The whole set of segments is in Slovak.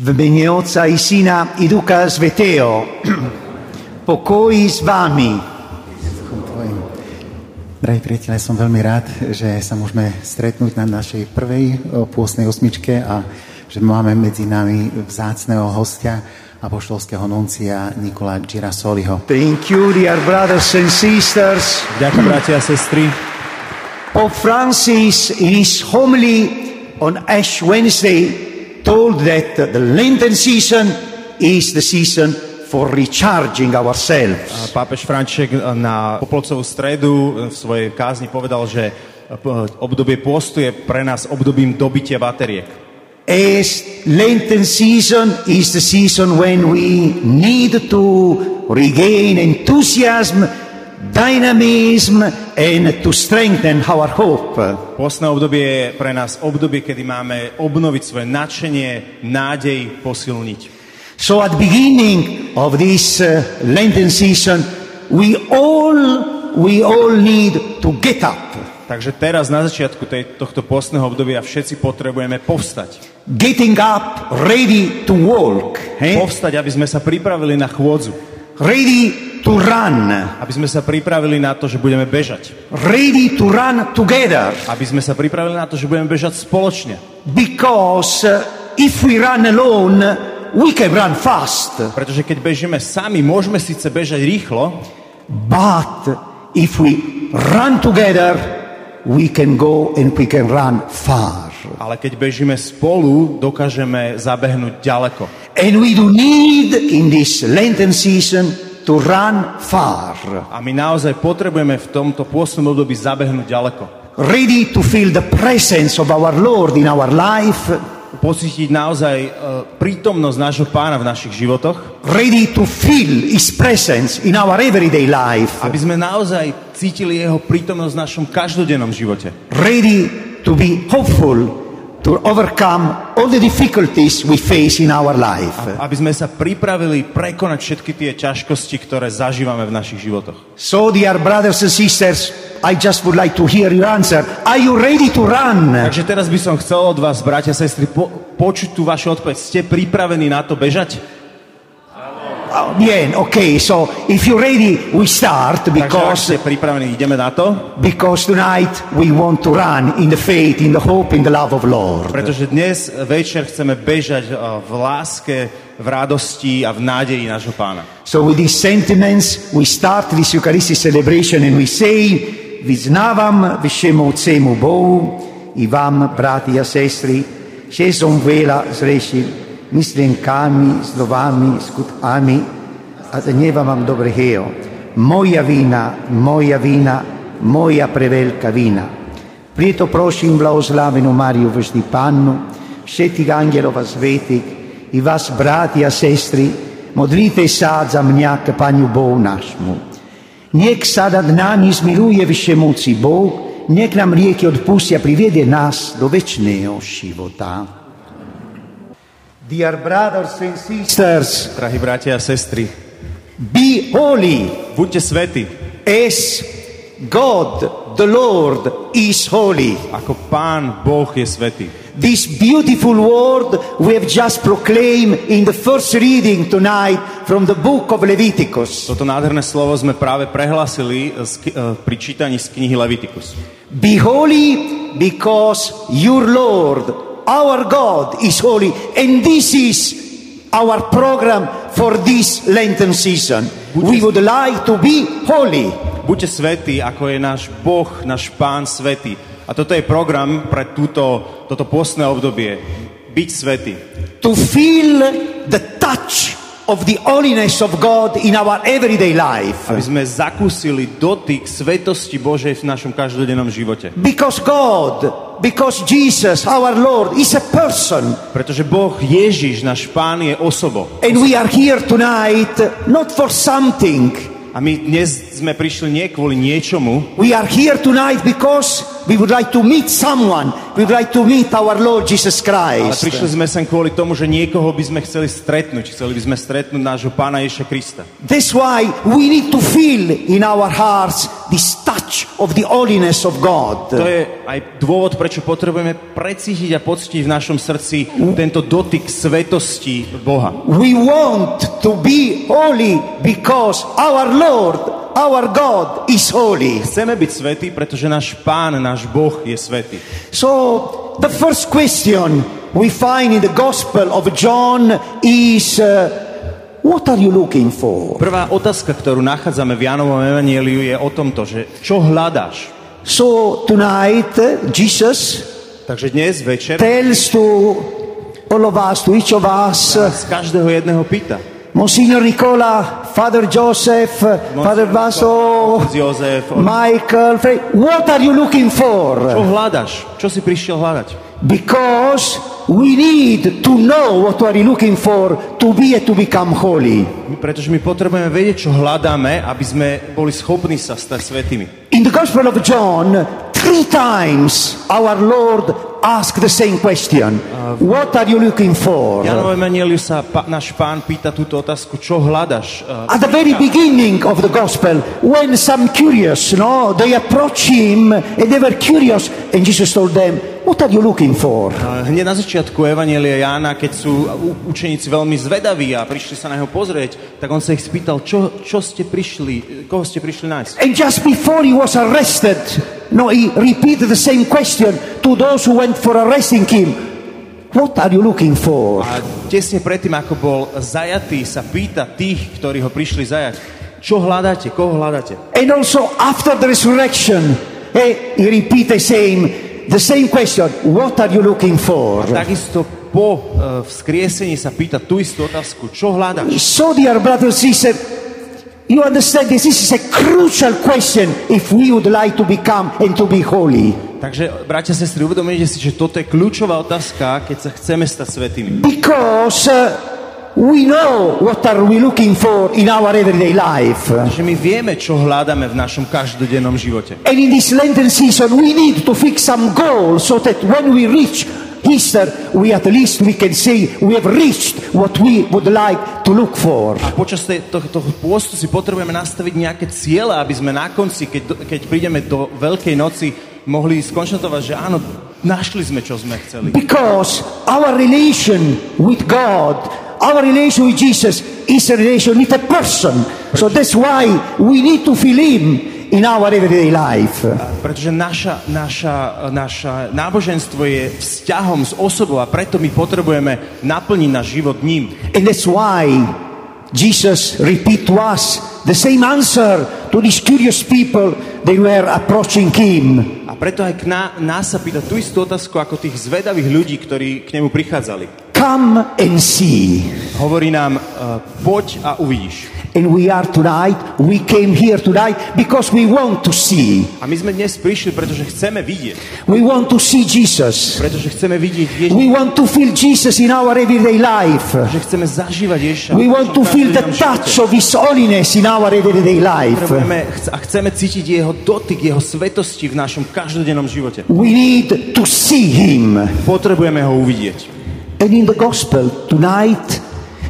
V mene Otca i Syna i Ducha Svetého. Pokoj s vami. Drahí priatelia, som veľmi rád, že sa môžeme stretnúť na našej prvej pôstnej osmičke a že máme medzi nami vzácného hostia apoštolského nuncia Nikola Girasoliho. Thank you, dear brothers and sisters. Ďakujem, bratia a sestry. Pope Francis in his homily on Ash Wednesday told that the Lenten season is the season for recharging ourselves. Pápež František na Popolcovú stredu v svojej kázni povedal, že obdobie pôstu je pre nás obdobím dobitia bateriek. As Lenten season is the season when we need to regain enthusiasm dynamism and to strengthen our hope. Postné obdobie je pre nás obdobie, kedy máme obnoviť svoje nadšenie, nádej, posilniť. So at beginning of this uh, Lenten season, we all, we all need to get up. Takže teraz na začiatku tej, tohto postného obdobia všetci potrebujeme povstať. Getting up, ready to walk. Eh? Povstať, aby sme sa pripravili na chôdzu. Ready to run. Aby sme sa pripravili na to, že budeme bežať. Ready to run together. Aby sme sa pripravili na to, že budeme bežať spoločne. Because uh, if we run alone, we can run fast. Pretože keď bežíme sami, môžeme síce bežať rýchlo, but if we run together, we can go and we can run far. Ale keď bežíme spolu, dokážeme zabehnúť ďaleko. And we do need in this Lenten season to run far. A my naozaj potrebujeme v tomto pôstnom období zabehnúť ďaleko. Ready to feel the presence of our Lord in our life. Pocítiť naozaj uh, prítomnosť nášho pána v našich životoch. Ready to feel his presence in our everyday life. Aby sme naozaj cítili jeho prítomnosť v našom každodennom živote. Ready to be hopeful to overcome all the difficulties we face in our life. Aby sme sa pripravili prekonať všetky tie ťažkosti, ktoré zažívame v našich životoch. So, dear brothers and sisters, I just would like to hear your answer. Are you ready to run? Takže teraz by som chcel od vás, bratia a sestry, po, počuť tú vašu odpoveď. Ste pripravení na to bežať? Oh, bien, okay, so if you're ready, we start because, Takže pripravení, ideme na to. because tonight we want to run in the faith, in the hope, in the love of Lord. Pretože dnes večer chceme bežať uh, v láske, v radosti a v nádeji nášho pána. So with these sentiments, we start this Eucharistic celebration and we say, Vyznavam všemu cemu Bohu i vám, brati a sestry, že som veľa zrešil mislenkami, slovami, skutkami, a za njega vam dobregejo. Moja vina, moja vina, moja prevelika vina. Prijeto prosim blagoslavenu Mariju v Štipanu, všetih angelova svetih i vas, bratija, sestri, modlite sad za mnja k Panju Bogu našmu. Nek sada dna ni smiruje više moci Bog, nek nam rijeke odpustja privede nas do večnejo života. Dear brothers and sisters, drahí bratia a sestry, be holy. Buďte svety. As God, the Lord, is holy. Ako Pán Boh je svetý. This beautiful word we have just proclaimed in the first reading tonight from the book of Leviticus. Toto nádherné slovo sme práve prehlasili uh, pri čítaní z knihy Leviticus. Be holy because your Lord Our God is holy, and this is our program for this Lenten season. We would like to be holy. Buďte svetí, ako je náš Boh, náš Pán svetý. A toto je program pre túto, toto postné obdobie. Byť svetý. To feel the touch of the holiness of God in our everyday life. Aby sme zakúsili dotyk svetosti Božej v našom každodennom živote. Because God, because Jesus, our Lord, is a person. Pretože Boh Ježiš, náš Pán, je osobou. And we are here tonight not for something. A my dnes sme prišli nie kvôli niečomu. We are here tonight because we would like to meet someone. We would like to meet our Lord Jesus Christ. Ale prišli sme sem kvôli tomu, že niekoho by sme chceli stretnúť. Chceli by sme stretnúť nášho Pána Ježiša Krista. That's why we need to feel in our hearts this touch of the holiness of God. To je aj dôvod, prečo potrebujeme precítiť a poctiť v našom srdci tento dotyk svetosti Boha. We want to be holy because our Lord, our God is holy. Chceme byť svetí, pretože náš Pán, náš Boh je svetý. So, the first question we find in the Gospel of John is uh, What are you looking for? Prvá otázka, ktorú nachádzame v Jánovom evanieliu je o tomto, že čo hľadáš? So, tonight, uh, Jesus Takže dnes večer tells to all of us, to each of us, z každého jedného pýta. Monsignor Nicola, Father Joseph, Father Vaso, Otec Jozef, Michael, what are you looking čo for? hľadaš? Čo si prišiel hľadať? Because we need to know what are you looking for to be and to become holy. Pretože my potrebujeme vedieť, čo hľadáme, aby sme boli schopní sa stať svetými. In the Gospel of John, three times our Lord asked the same question. What are you looking for? V Jánovom evanieliu sa pa, náš pán pýta túto otázku, čo hľadaš? Uh, At the very beginning of the gospel, when some curious, no, they approach him and they were curious, and Jesus told them, What are you looking for? Hneď na začiatku Evanielia Jána, keď sú učeníci veľmi zvedaví a prišli sa na neho pozrieť, tak on sa ich spýtal, čo, čo ste prišli, koho ste prišli nájsť. And just before he was arrested, no, he repeated the same question to those who went for arresting him. What are you looking for? A tesne predtým, ako bol zajatý, sa pýta tých, ktorí ho prišli zajať, čo hľadáte, koho hľadáte. And also after the resurrection, eh, he repeated same, the same question. What are you looking for? Takisto po uh, vzkriesení sa pýta tú istú otázku, čo hľadáš. So, dear brothers and sisters, you understand this, this is a crucial question if we would like to become and to be holy. Takže, bratia sestry, uvedomujete si, že toto je kľúčová otázka, keď sa chceme stať svetými. Because uh, we know what are we looking for in our everyday life. Že my vieme, čo hľadáme v našom každodennom živote. And in this Lenten season, we need to fix some goals so that when we reach Easter, we at least we can say we have reached what we would like to look for. A počas tej, toho pôstu si potrebujeme nastaviť nejaké ciele, aby sme na konci, keď, keď prídeme do Veľkej noci, mohli skonštatovať, že áno, našli sme, čo sme chceli. Because our relation with God, our relation with Jesus is a relation with a person. So that's why we need to feel Him in our everyday life. Pretože naša, naša, naša náboženstvo je vzťahom s osobou a preto my potrebujeme naplniť náš život ním. And that's why Jesus repeat to us the same answer to these curious people they were approaching Him. A preto aj k ná, nás sa pýta tú istú otázku ako tých zvedavých ľudí, ktorí k nemu prichádzali. Come and see. Hovorí nám, uh, poď a uvidíš. And we are tonight, we came here tonight because we want to see. A my sme dnes prišli, pretože chceme vidieť. We want to see Jesus. Pretože chceme vidieť Ježiša. We want to feel Jesus in our everyday life. Že chceme zažívať Ježiša. We want to feel the touch of His holiness in our everyday life. A chceme cítiť jeho dotyk, jeho svetosti v našom každodennom živote. We need to see Him. Potrebujeme ho uvidieť. And in the gospel tonight,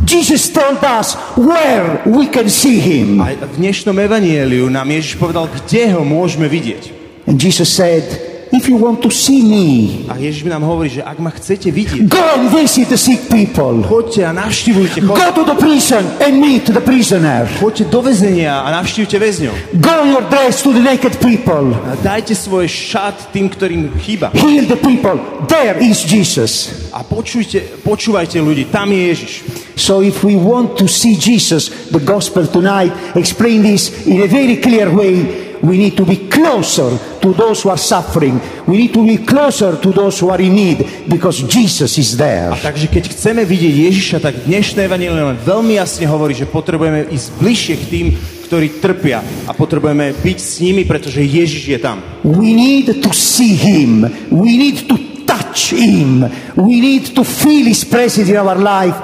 Jesus told us where we can see Him. A v dnešnom evanieliu nám Ježiš povedal, kde ho môžeme vidieť. And Jesus said, If you want to see me, A Ježiš nám hovorí, že ak ma chcete vidieť, go and visit the sick people. choďte a navštívujte, Go to the prison and meet the prisoner. choďte do väzenia a navštívte väzňov. Go your dress to the naked people. A dajte svoj šat tým, ktorým chýba. Heal the people. There is Jesus. A počujte, počúvajte ľudí, tam je Ježiš. So if we want to see Jesus, the gospel tonight explain this in a very clear way. We need to be closer to those who are suffering. We need to be closer to those who are in need because Jesus is there. Takže keď chceme vidieť Ježiša, tak dnešné evanelium veľmi jasne hovorí, že potrebujeme ísť bližšie k tým, ktorí trpia a potrebujeme byť s nimi, pretože Ježiš je tam. We need to see him. We need to touch him. We need to feel his presence in our life,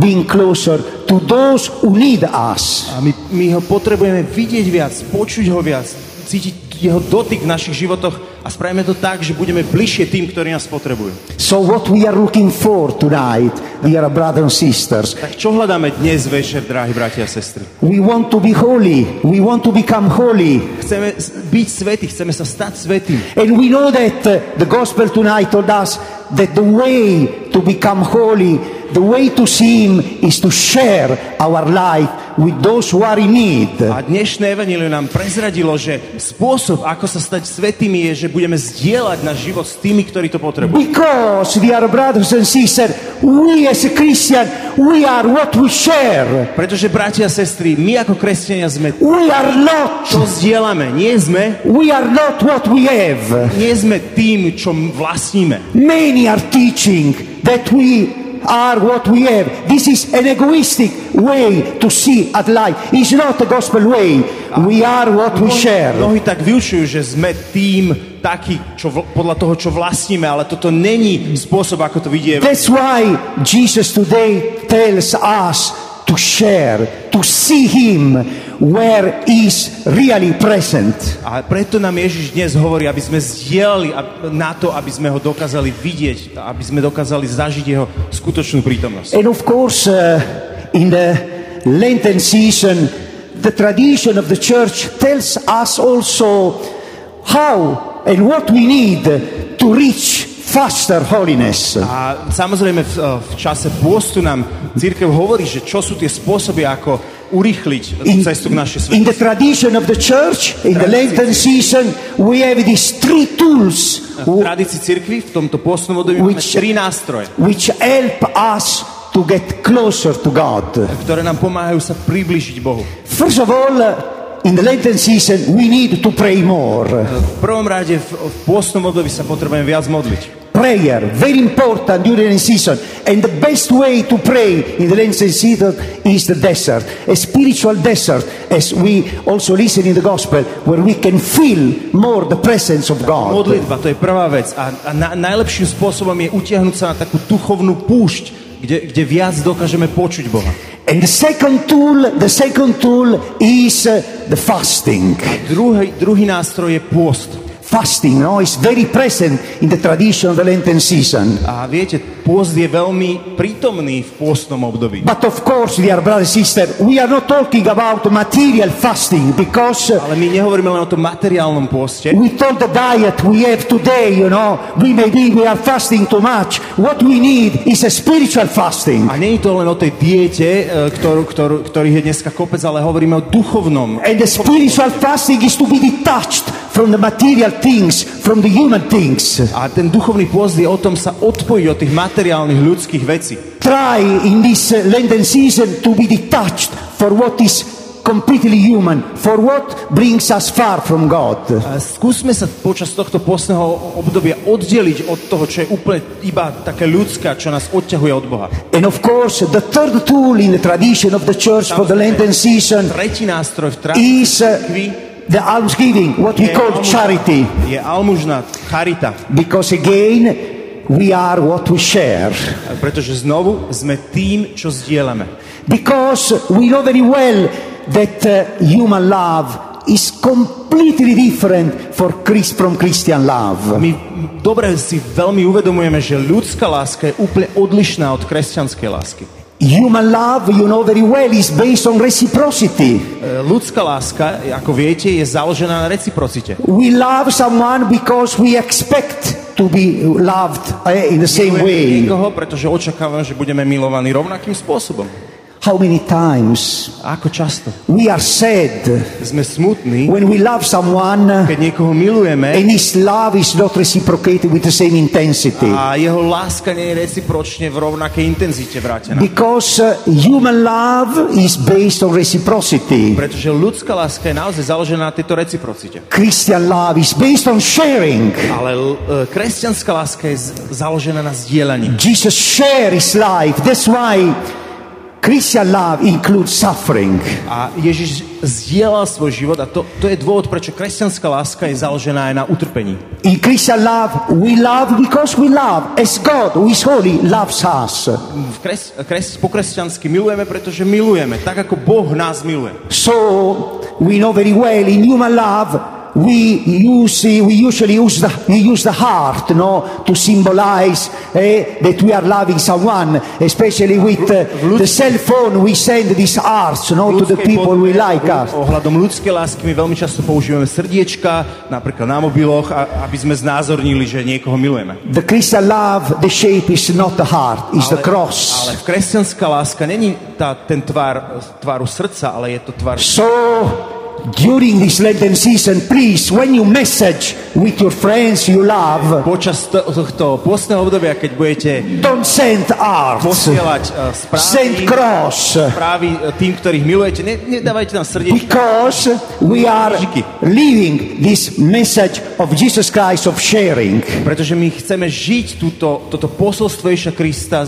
being closer to those who need us. A my, my ho potrebujeme vidieť viac, počuť ho viac, cítiť jeho dotyk v našich životoch a spravíme to tak, že budeme bližšie tým, ktorí nás potrebujú. So what we are looking for tonight, dear brothers and sisters, Tak čo hľadáme dnes večer, drahí bratia a sestry? we want to be holy. We want to become holy. Chceme byť svätí, chceme sa stať svätým. And we know that uh, the gospel tonight told us that the way to become holy, the way to see him is to share our life with those who are in need. A dnešné evanílium nám prezradilo, že spôsob, ako sa stať svetými, je, že budeme zdieľať náš život s tými, ktorí to potrebujú. Because, dear brothers and sisters, we as a Christian, we are what we share. Pretože, bratia a sestry, my ako kresťania sme We are not, čo zdieľame. Nie sme, we are not what we have. nie sme tým, čo vlastníme. Many are teaching that we are what we have. This is an egoistic way to see at life. It's not a gospel way. We are what we share. Mnohí tak vyučujú, že sme tým taký, čo vl- podľa toho, čo vlastníme, ale toto není spôsob, ako to vidie. That's why Jesus today tells us to share, to see Him where He's really present. A preto nám Ježiš dnes hovorí, aby sme zdieľali na to, aby sme ho dokázali vidieť, aby sme dokázali zažiť jeho skutočnú prítomnosť. And of course, uh, in the Lenten season, the tradition of the church tells us also how and what we need to reach faster holiness. A samozrejme v, v čase pôstu nám církev hovorí, že čo sú tie spôsoby, ako urýchliť In, cestu k našej in svetosti. the tradition of the church, in the Lenten season, we have these three tools V tradícii cirkvi v tomto pôstnom období máme tri nástroje, which help us to get closer to God. ktoré nám pomáhajú sa priblížiť Bohu. First of all, uh, in the Lenten season, we need to pray more. V prvom rade v, v pôstnom období sa potrebujeme viac modliť. Prayer, very important during the season. And the best way to pray in the Lenten season is the desert, a spiritual desert, as we also listen in the gospel, where we can feel more the presence of God. Modlitba, to je prvá vec. A, a na, najlepším spôsobom je utiahnuť sa na takú duchovnú púšť, kde, kde viac dokážeme počuť Boha. And the second tool, the second tool is uh, the fasting. Druhý, druhý nástroj je pôst. Fasting, no, is very present in the tradition of the Lenten season. A viete, pôst je veľmi prítomný v pôstnom období. But of course, dear brother and sister, we are not talking about material fasting because uh, Ale my nehovoríme len o tom materiálnom pôste. with all the diet we have today, you know, we maybe we are fasting too much. What we need is a spiritual fasting. A nie je to len o tej diete, e, ktorú, ktorú, ktorých je dneska kopec, ale hovoríme o duchovnom. And the spiritual fasting is to be detached from the material things, from the human things. A ten duchovný pôst je o tom sa odpojiť od tých materiálnych ľudských vecí. Try in this uh, Lenten season to be detached for what is completely human, for what brings us far from God. Skúsme sa počas tohto postného obdobia oddeliť od toho, čo je úplne iba také ľudské, čo nás odťahuje od Boha. And of course, the third tool in the tradition of the church for the Lenten season Tretí nástroj v tradícii is uh, the almsgiving, what we call almužna. charity. Je almužna, charita. Because again, we are what we share. Pretože znovu sme tým, čo zdieľame. Because we know very well that uh, human love is completely different for Christ from Christian love. My dobre si veľmi uvedomujeme, že ľudská láska je úplne odlišná od kresťanskej lásky. Human love, you know very well, is based on reciprocity. E, Ľudská láska, ako viete, je založená na reciprocite. We love someone because we expect to be loved eh, in the same way. niekoho, pretože očakávame, že budeme milovaní rovnakým spôsobom. How many times ako často? we are sad Sme smutní, when we love someone keď niekoho milujeme and his love is not reciprocated with the same intensity? a jeho láska nie je recipročne v rovnakej intenzite vrátená. Because uh, human love is based on reciprocity. Pretože ľudská láska je naozaj založená na tejto reciprocite. Christian love is based on sharing. Ale e, kresťanská láska je založená na zdieľaní. Jesus shared his life. That's why Christian love includes suffering. A Ježiš zdieľal svoj život a to, to je dôvod, prečo kresťanská láska je založená aj na utrpení. In Christian love, we love because we love as God, who is holy, loves us. V kres, kres, po kresťansky milujeme, pretože milujeme, tak ako Boh nás miluje. So we know very well in human love, we use we usually use the we use the heart no to symbolize eh, that we are loving someone especially with uh, the cell phone we send these hearts no to the people we like us Ohľadom ľudskej lásky my veľmi často používame srdiečka, napríklad na mobiloch, a, aby sme znázornili, že niekoho milujeme. the christian love the shape is not the heart it's the cross Ale kresťanská láska není tá, ten tvár, tváru srdca, ale je to tvár... So, during this Lenten season, please, when you message with your friends you love, Počas to- tohto pôstneho obdobia, keď budete don't send arts, posielať uh, send správy, cross, správy uh, tým, ktorých milujete, ne, nedávajte tam srdiečka, because we are living this message of Jesus Christ of sharing. pretože my chceme žiť túto, toto posolstvo Ježiša Krista,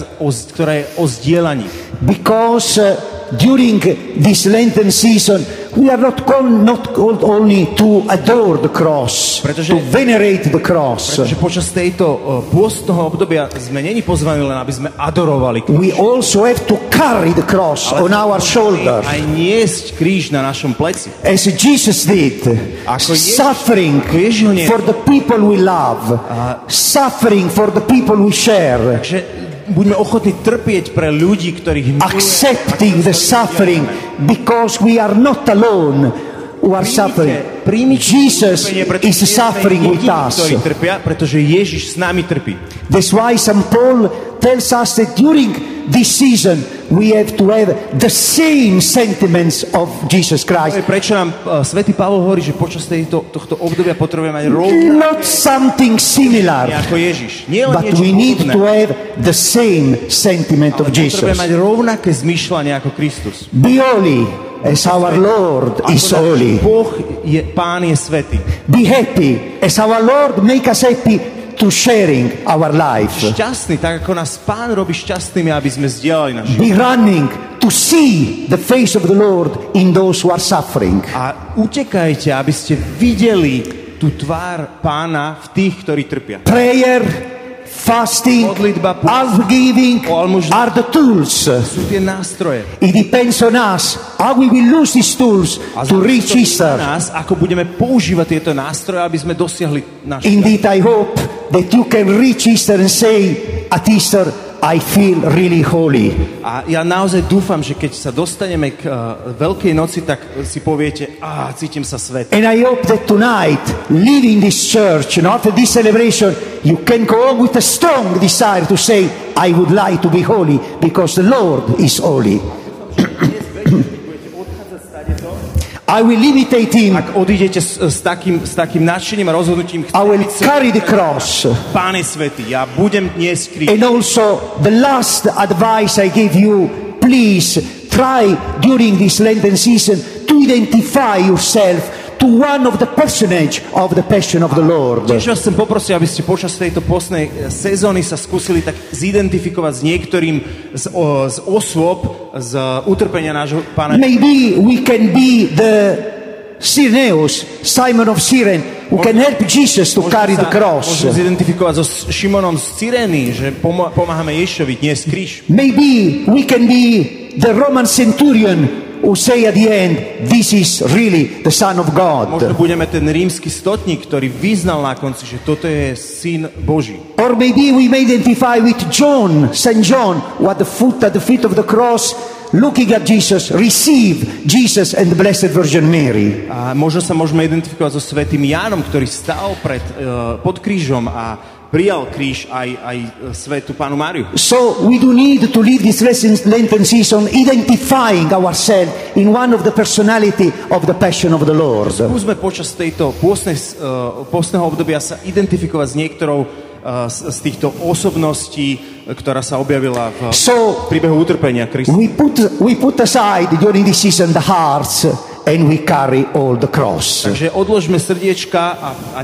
ktoré je o zdieľaní. Because uh, during this Lenten season, we are not called, not called only to adore the cross, Pretože- to venerate the cross. Pretože počas tejto uh, pôstneho obdobia sme není pozvaní len, aby sme adorovali kríž, We also have to carry the cross on our shoulders. aj niesť kríž na našom pleci. As Jesus did, Ako Ježiš- suffering ako Ježiš for the people we love, suffering for the people we share, Takže buďme ochotní trpieť pre ľudí, ktorých milujeme. accepting the suffering because we are not alone who are suffering. Príjmite Jesus is suffering with us. trpia, pretože Ježiš s nami trpí. That's why St. Paul tells us that during this season we have to have the same sentiments of Jesus Christ. prečo nám uh, svätý Pavol hovorí, že počas tejto, tohto obdobia potrebujeme mať rovnaké Not something similar. ako Ježiš. Nie len But we need to have the same sentiment of Jesus. potrebujeme mať rovnaké zmýšľanie ako Kristus. Be as our Lord is holy. Boh je, Pán je svetý. Be happy as our Lord make us happy to sharing our life. Šťastný, tak ako nás Pán robí šťastnými, aby sme zdieľali život. Be running to see the face of the Lord in those who are suffering. A utekajte, aby ste videli tú tvár Pána v tých, ktorí trpia. Prayer, fasting, almužna. are the tools. It depends on us how we will use these tools A to reach Easter. nás, ako budeme používať tieto nástroje, aby sme dosiahli náš Indeed, I hope that you can reach Easter and say, at Easter, I feel really holy. A ja naozaj dúfam, že keď sa dostaneme k uh, Veľkej noci, tak si poviete, a cítim sa svet. And I hope that tonight, leaving this church, and after this celebration, you can go home with a strong desire to say, I would like to be holy because the Lord is holy. I will imitate him. Ak odídete s, s, takým, s takým nadšením a rozhodnutím, I will carry the cross. Pán je svetý, ja budem niesť kríž. And also, the last advice I give you, please try during this Lenten season to identify yourself to one of the personage of the passion of the Lord. Tiež vás chcem poprosiť, aby ste počas tejto postnej e, sezóny sa skúsili tak zidentifikovať s niektorým z, o, z osôb z utrpenia nášho pána. Maybe we can be the Cyreneus, Simon of Cyrene, who can help Jesus to carry the cross. Môžeme zidentifikovať so Šimonom z Cyrény, že pomáhame Ježovi dnes kríž. Maybe we can be the Roman centurion who say at the end, this is really the Son of Možno God. budeme ten rímsky stotník, ktorý vyznal na konci, že toto je syn Boží. Or maybe we may identify with John, St. John, who at the foot, at the feet of the cross, looking at Jesus, receive Jesus and the Blessed Virgin Mary. A možno sa môžeme identifikovať so svetým Jánom, ktorý stal pred, uh, pod krížom a prijal kríž aj, aj e, svetu pánu Máriu. So we do need to live this Lenten season identifying ourselves in one of the personality of the passion of the Lord. Skúsme počas tejto pôstnej, uh, pôstneho obdobia sa identifikovať s niektorou uh, z, z týchto osobností, e, ktorá sa objavila v So príbehu utrpenia Krista. we put, we put aside during this season the hearts and we carry all the cross. Takže odložme srdiečka a, a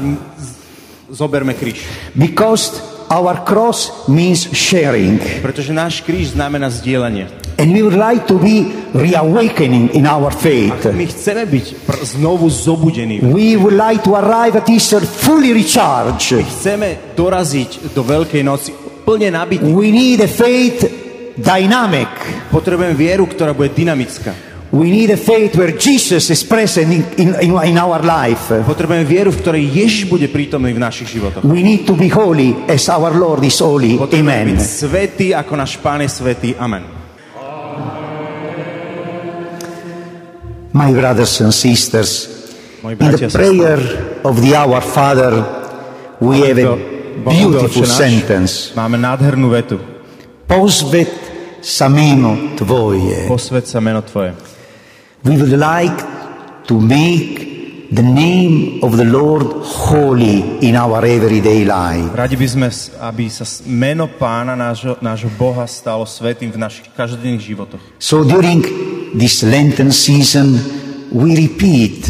zoberme kríž. Because our cross means sharing. Pretože náš kríž znamená zdieľanie. And we would like to be reawakening in our faith. My chceme byť znovu zobudení. We would like to arrive at Easter fully recharged. Chceme doraziť do Veľkej noci plne nabití. We need a faith dynamic. Potrebujeme vieru, ktorá bude dynamická. We need a faith where Jesus is present in, in, in, our life. Potrebujeme vieru, v ktorej Ježiš bude prítomný v našich životoch. We need to be holy as our Lord is holy. Potrebujeme byť Amen. svetý, ako náš Pán je svetý. Amen. My brothers and sisters, in the prayer of the Our Father, we have a beautiful sentence. Máme nádhernú vetu. Posvet sameno tvoje. Posved sa meno Tvoje. We would like to make the name of the Lord holy in our everyday life. Radi by sme, aby sa meno Pána, nášho, nášho Boha, stalo svetým v našich každodenných životoch. So during this Lenten season, we repeat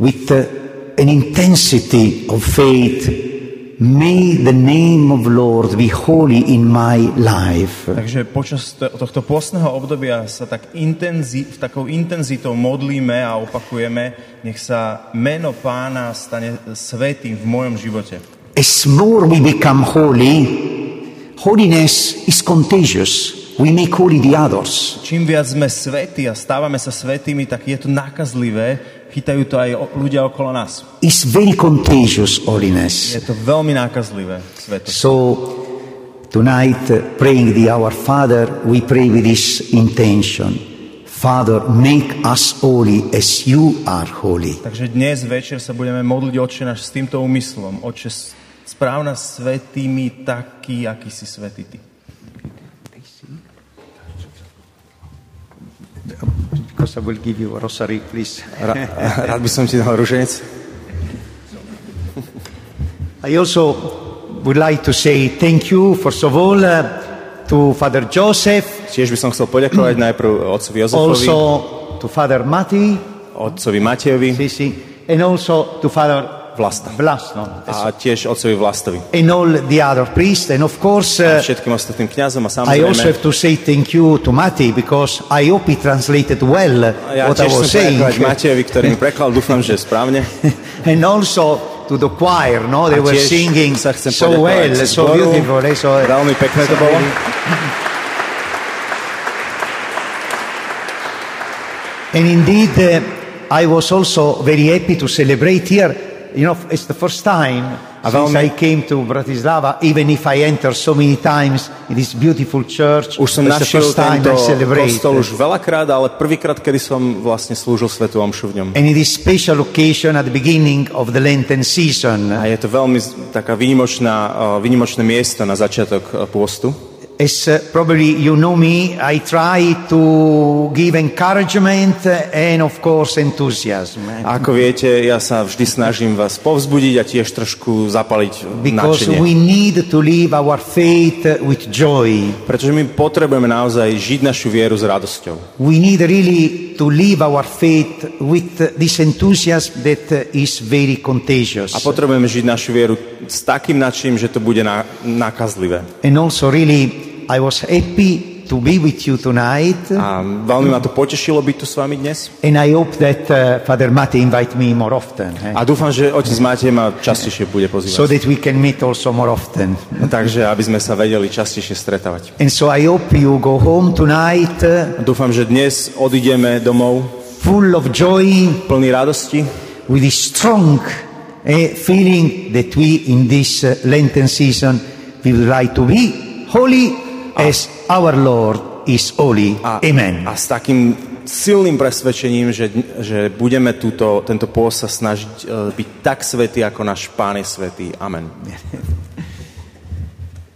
with uh, an intensity of faith, may the name of Lord be holy in my life. Takže počas to- tohto pôstneho obdobia sa tak intenzi, takou intenzitou modlíme a opakujeme, nech sa meno Pána stane svetým v mojom živote. As more we become holy, holiness is contagious. We make holy the others. Čím viac sme svetí a stávame sa svetými, tak je to nákazlivé, chytajú to aj ľudia okolo nás. It's very contagious holiness. Je to veľmi nákazlivé, svetosť. So tonight, uh, praying the Our Father, we pray with this intention. Father, make us holy as you are holy. Takže dnes večer sa budeme modliť Otče náš s týmto úmyslom. Otče, správ nás svetými taký, aký si svetý Ty. Because I will give you a rosary, please. rád by som ti dal ruženec. I also would like to say thank you, first of all, uh, to Father Joseph, Tiež by som chcel poďakovať najprv otcovi Jozefovi, also to Father Mati, otcovi Matejovi. Sì, sì, and also to Father Vlasta. Vlastno, a tiež otcovi Vlastovi. and all the other priests. And of course, A uh, všetkým ostatným kňazom a I also samozrejme have to say thank you to Mati because I hope he translated well ja what I was saying. Matejovi, ktorý mi prekladal, dúfam, že správne. and also to the choir, no? They were singing so well, so beautiful. eh, So, Veľmi pekné to bolo. And indeed, uh, I was also very happy to celebrate here. You know, it's the first time A since veľmi- I came to Bratislava, even if I enter so many times in this beautiful church. Už som it's the first time I celebrate. kostol už veľakrát, ale prvýkrát, kedy som vlastne slúžil Svetu Omšu v ňom. And it is special occasion at the beginning of the Lenten season. A je to veľmi taká výnimočná, uh, výnimočné miesto na začiatok uh, pôstu. As uh, probably you know me, I try to give encouragement and of course enthusiasm. Ako viete, ja sa vždy snažím vás povzbudiť a tiež trošku zapaliť Because nadšenie. we need to live our faith with joy. Pretože my potrebujeme naozaj žiť našu vieru s radosťou. We need really to live our faith with this enthusiasm that is very contagious. A potrebujeme žiť našu vieru s takým nadšením, že to bude na, nakazlivé. And also really, I was happy to be with you tonight. A veľmi ma to potešilo byť tu s vami dnes. And I hope that uh, Father Mate invite me more often. eh? A dúfam, že otec Matej ma častejšie bude So pozývať. that we can meet also more often. Takže aby sme sa vedeli častejšie stretávať. And so I hope you go home tonight uh, Dúfam, že dnes odídeme domov full of joy, plný radosti with a strong uh, feeling that we in this uh, Lenten season we would like to be holy as our Lord is holy. a, Amen. a s takým silným presvedčením, že, že budeme túto, tento pôst sa snažiť e, byť tak svetý, ako náš Pán je svetý. Amen.